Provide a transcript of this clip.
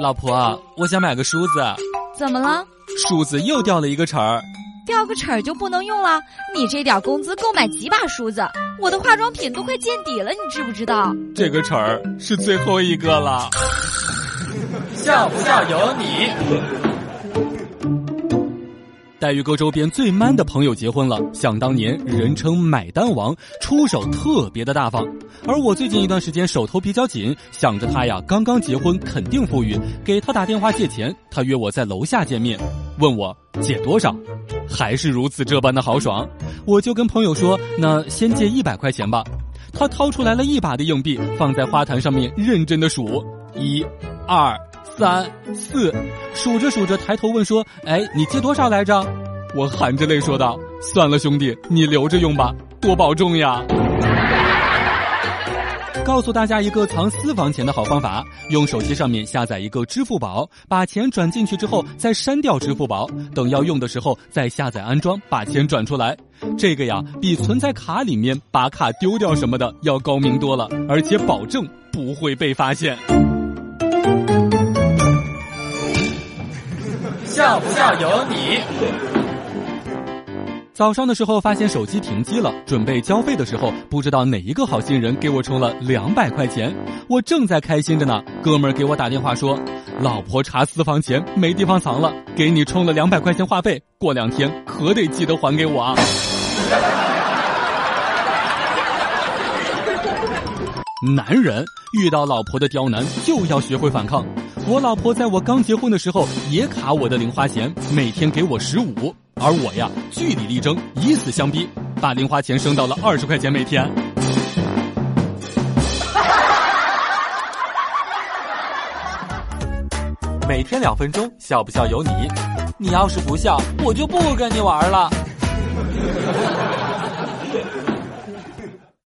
老婆，我想买个梳子。怎么了？梳子又掉了一个齿儿。掉个齿儿就不能用了？你这点工资够买几把梳子？我的化妆品都快见底了，你知不知道？这个齿儿是最后一个了。笑不笑由你。黛玉哥周边最 man 的朋友结婚了，想当年人称买单王，出手特别的大方。而我最近一段时间手头比较紧，想着他呀刚刚结婚肯定富裕，给他打电话借钱，他约我在楼下见面，问我借多少，还是如此这般的豪爽。我就跟朋友说，那先借一百块钱吧。他掏出来了一把的硬币，放在花坛上面认真的数，一、二。三四，数着数着，抬头问说：“哎，你借多少来着？”我含着泪说道：“算了，兄弟，你留着用吧，多保重呀。”告诉大家一个藏私房钱的好方法：用手机上面下载一个支付宝，把钱转进去之后再删掉支付宝，等要用的时候再下载安装，把钱转出来。这个呀，比存在卡里面把卡丢掉什么的要高明多了，而且保证不会被发现。笑不笑由你。早上的时候发现手机停机了，准备交费的时候，不知道哪一个好心人给我充了两百块钱。我正在开心着呢，哥们儿给我打电话说，老婆查私房钱没地方藏了，给你充了两百块钱话费，过两天可得记得还给我啊。男人遇到老婆的刁难，就要学会反抗。我老婆在我刚结婚的时候也卡我的零花钱，每天给我十五，而我呀据理力争，以死相逼，把零花钱升到了二十块钱每天。每天两分钟，笑不笑由你。你要是不笑，我就不跟你玩了。